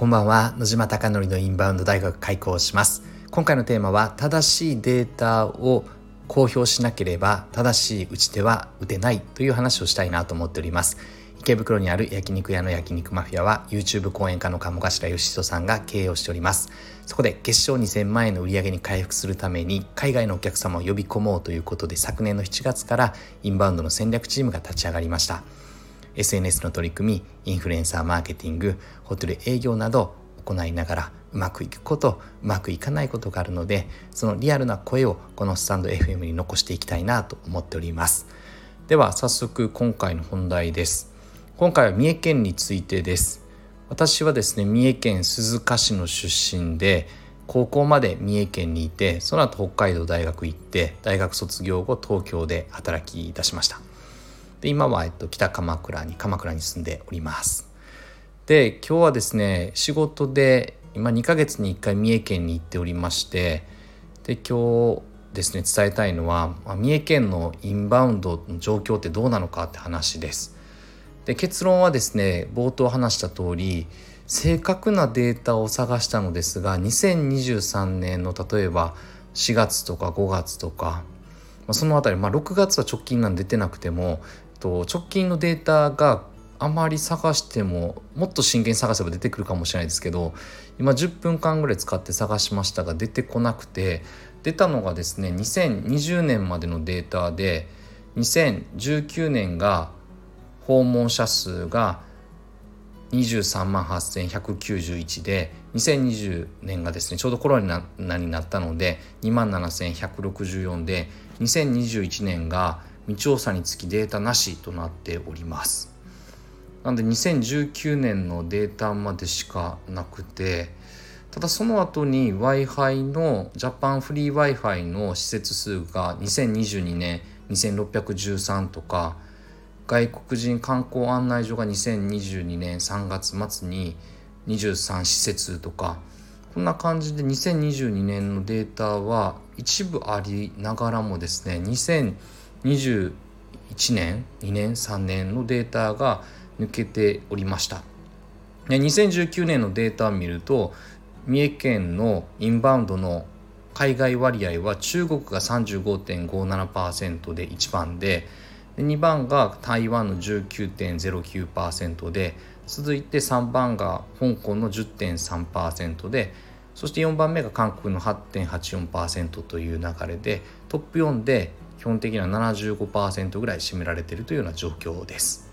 こんばんは。野島貴則のインバウンド大学開講します。今回のテーマは正しいデータを公表しなければ正しい打ち手は打てないという話をしたいなと思っております。池袋にある焼肉屋の焼肉マフィアは YouTube 講演家の鴨頭義人さんが経営をしております。そこで決勝2000万円の売り上げに回復するために海外のお客様を呼び込もうということで昨年の7月からインバウンドの戦略チームが立ち上がりました。SNS の取り組みインフルエンサーマーケティングホテル営業など行いながらうまくいくことうまくいかないことがあるのでそのリアルな声をこのスタンド FM に残していきたいなと思っております。では早速今回の本題です。今回は三重県についてです。私はですね三重県鈴鹿市の出身で高校まで三重県にいてその後北海道大学行って大学卒業後東京で働き出しました。で今は、えっと、北鎌倉に鎌倉に住んでおります。で今日はですね仕事で今2ヶ月に1回三重県に行っておりましてで今日ですね伝えたいのは三重県のインバウンドの状況ってどうなのかって話です。で結論はですね冒頭話した通り正確なデータを探したのですが2023年の例えば4月とか5月とかその辺り、まあ、6月は直近なん出てなくてもと直近のデータがあまり探してももっと真剣に探せば出てくるかもしれないですけど今10分間ぐらい使って探しましたが出てこなくて出たのがですね2020年までのデータで2019年が訪問者数が23万8191で2020年がですねちょうどコロナになったので2万7164で2021年が未調査につきデータなしとなっております。なので2019年のデータまでしかなくてただその後に w i f i のジャパンフリー w i f i の施設数が2022年2613とか外国人観光案内所が2022年3月末に23施設とかこんな感じで2022年のデータは一部ありながらもですね2021年2年3年のデータが抜けておりました。2019年のデータを見ると三重県のインバウンドの海外割合は中国が35.57%で1番でで2番が台湾の19.09%で続いて3番が香港の10.3%でそして4番目が韓国の8.84%という流れでトップ4で基本的には75%ぐらい占められているというような状況です。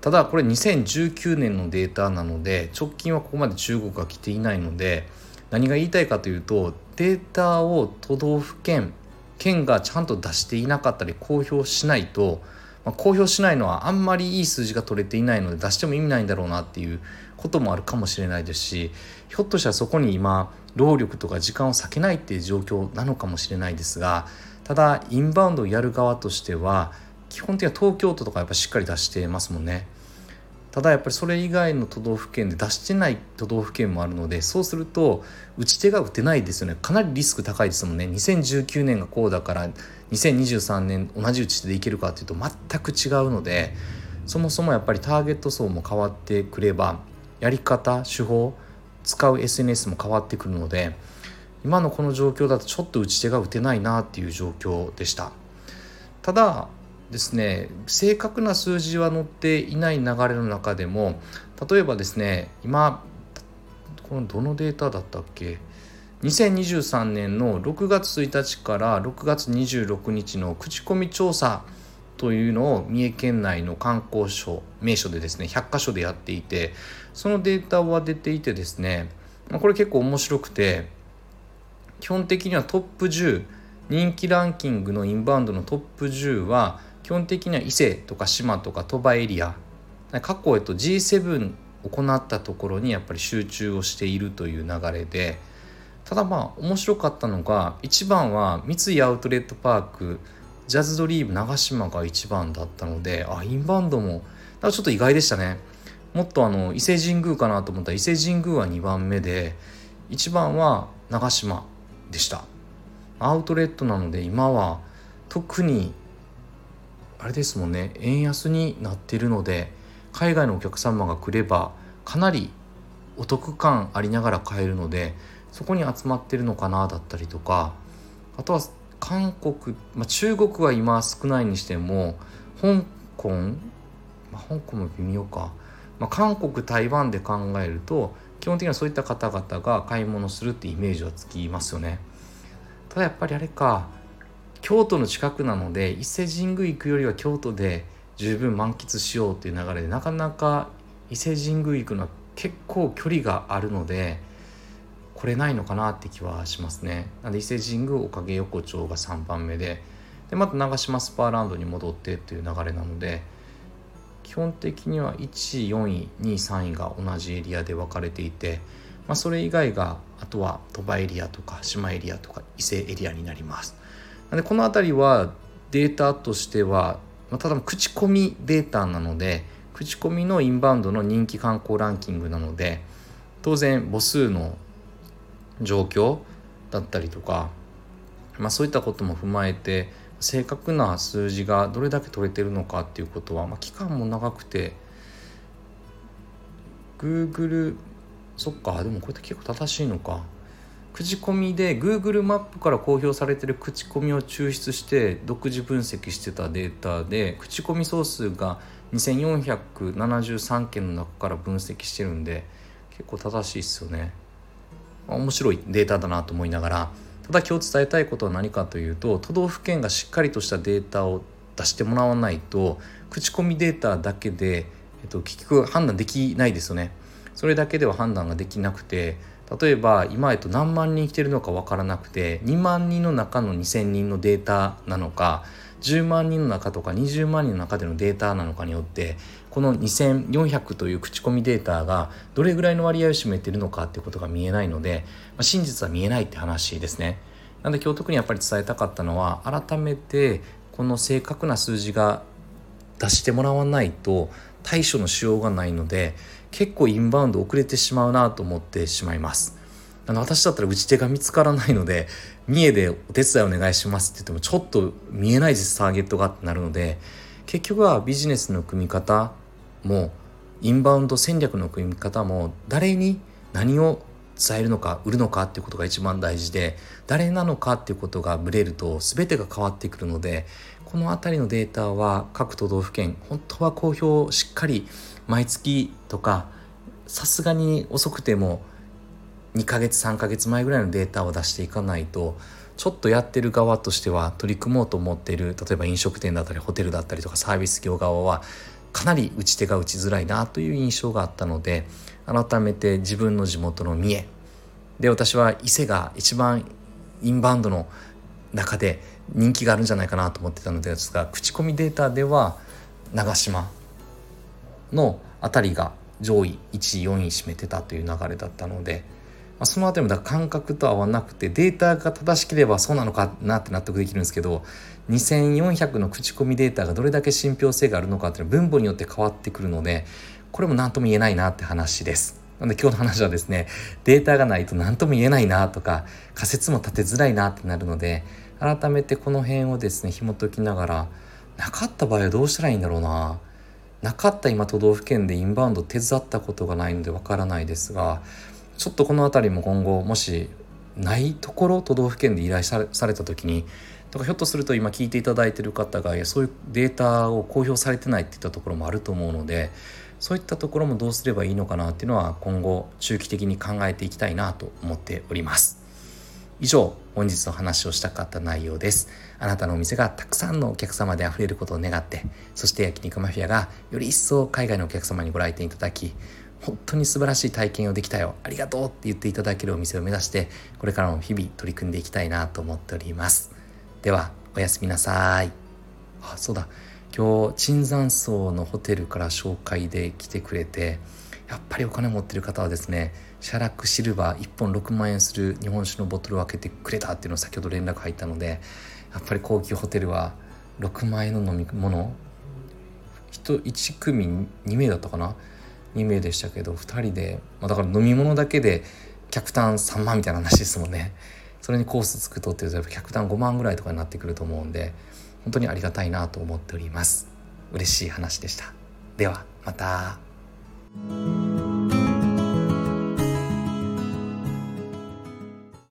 ただこれ2019年のデータなので直近はここまで中国が来ていないので何が言いたいかというとデータを都道府県県がちゃんと出していなかったり公表しないと、まあ、公表しないのはあんまりいい数字が取れていないので出しても意味ないんだろうなっていうこともあるかもしれないですしひょっとしたらそこに今労力とか時間を割けないっていう状況なのかもしれないですがただインバウンドをやる側としては基本的には東京都とかやっぱしっかり出してますもんね。ただやっぱりそれ以外の都道府県で出してない都道府県もあるのでそうすると打ち手が打てないですよねかなりリスク高いですもんね2019年がこうだから2023年同じ打ち手でいけるかっていうと全く違うのでそもそもやっぱりターゲット層も変わってくればやり方手法使う SNS も変わってくるので今のこの状況だとちょっと打ち手が打てないなっていう状況でした。ただですね正確な数字は載っていない流れの中でも例えばですね今このどのデータだったっけ？2023年の6月1日から6月26日の口コミ調査というのを三重県内の観光所名所でですね100か所でやっていてそのデータは出ていてですねこれ結構面白くて基本的にはトップ10人気ランキングのインバウンドのトップ10は基本的には伊勢とか島とか鳥羽エリア。過去、えっと、G7 行ったところにやっぱり集中をしているという流れで。ただまあ面白かったのが1番は三井アウトレットパークジャズドリーム長島が1番だったのであインバウンドもちょっと意外でしたね。もっとあの伊勢神宮かなと思ったら伊勢神宮は2番目で1番は長島。でした。アウトレットなので今は特にあれですもんね円安になってるので海外のお客様が来ればかなりお得感ありながら買えるのでそこに集まってるのかなだったりとかあとは韓国、まあ、中国は今少ないにしても香港、まあ、香港も微妙か、まあ、韓国台湾で考えると基本的にはそういった方々が買い物するってイメージはつきますよね。ただやっぱりあれか京都の近くなので伊勢神宮行くよりは京都で十分満喫しようっていう流れでなかなか伊勢神宮行くのは結構距離があるので来れないのかなって気はしますね。なんで伊勢神宮おかげ横丁が3番目ででまた長島スパーランドに戻ってっていう流れなので基本的には1位4位2位3位が同じエリアで分かれていて、まあ、それ以外があとは鳥羽エリアとか島エリアとか伊勢エリアになります。でこの辺りはデータとしては、まあ、ただ口コミデータなので口コミのインバウンドの人気観光ランキングなので当然母数の状況だったりとか、まあ、そういったことも踏まえて正確な数字がどれだけ取れてるのかっていうことは、まあ、期間も長くて Google そっかでもこれって結構正しいのか。口コミで Google マップから公表されてる口コミを抽出して独自分析してたデータで口コミ総数が2473件の中から分析してるんで結構正しいっすよね。面白いデータだなと思いながら。ただ今日伝えたいことは何かというと都道府県がしっかりとしたデータを出してもらわないと口コミデータだけで、えっと、結局判断できないですよね。それだけでは判断ができなくて例えば今、えっと、何万人来てるのか分からなくて2万人の中の2,000人のデータなのか10万人の中とか20万人の中でのデータなのかによってこの2400という口コミデータがどれぐらいの割合を占めているのかっていうことが見えないので、まあ、真実は見えないって話ですね。なんで今日特にやっぱり伝えたかったのは改めてこの正確な数字が出してもらわないと対処のしようがないので結構インバウンド遅れてしまうなと思ってしまいます。あの私だったら打ち手が見つからないので三重でお手伝いお願いしますって言ってもちょっと見えないですターゲットがってなるので結局はビジネスの組み方もインバウンド戦略の組み方も誰に何を伝えるのか売るのかっていうことが一番大事で誰なのかっていうことがブレると全てが変わってくるのでこの辺りのデータは各都道府県本当は公表をしっかり毎月とかさすがに遅くても2ヶ月3ヶ月前ぐらいのデータを出していかないとちょっとやってる側としては取り組もうと思ってる例えば飲食店だったりホテルだったりとかサービス業側はかなり打ち手が打ちづらいなという印象があったので改めて自分の地元の三重で私は伊勢が一番インバウンドの中で人気があるんじゃないかなと思ってたのですが口コミデータでは長島の辺りが上位1位4位占めてたという流れだったので。まあ、その辺りもだ感覚と合わなくてデータが正しければそうなのかなって納得できるんですけど2400の口コミデータがどれだけ信憑性があるのかっていうのは分母によって変わってくるのでこれも何とも言えないなって話です。なので今日の話はですねデータがないと何とも言えないなとか仮説も立てづらいなってなるので改めてこの辺をですね紐解きながらなかった場合はどうしたらいいんだろうななかった今都道府県でインバウンド手伝ったことがないのでわからないですがちょっとこの辺りも今後もしないところ都道府県で依頼されされた時にとかひょっとすると今聞いていただいてる方がそういうデータを公表されてないっていったところもあると思うのでそういったところもどうすればいいのかなっていうのは今後中期的に考えていきたいなと思っております。以上本日の話をしたかった内容です。あなたのお店がたくさんのお客様で溢れることを願ってそして焼肉マフィアがより一層海外のお客様にご来店いただき本当に素晴らしい体験をできたよ。ありがとうって言っていただけるお店を目指してこれからも日々取り組んでいきたいなと思っております。ではおやすみなさい。あそうだ。今日椿山荘のホテルから紹介で来てくれてやっぱりお金持ってる方はですねシャラクシルバー1本6万円する日本酒のボトルを開けてくれたっていうのを先ほど連絡入ったのでやっぱり高級ホテルは6万円の飲み物1 1組2名だったかな？2名でしたけど2人で、まあ、だから飲み物だけで客単3万みたいな話ですもんね。それにコースつくとっていうとやっぱ客単5万ぐらいとかになってくると思うんで本当にありがたいなと思っております。嬉しい話でした。ではまた。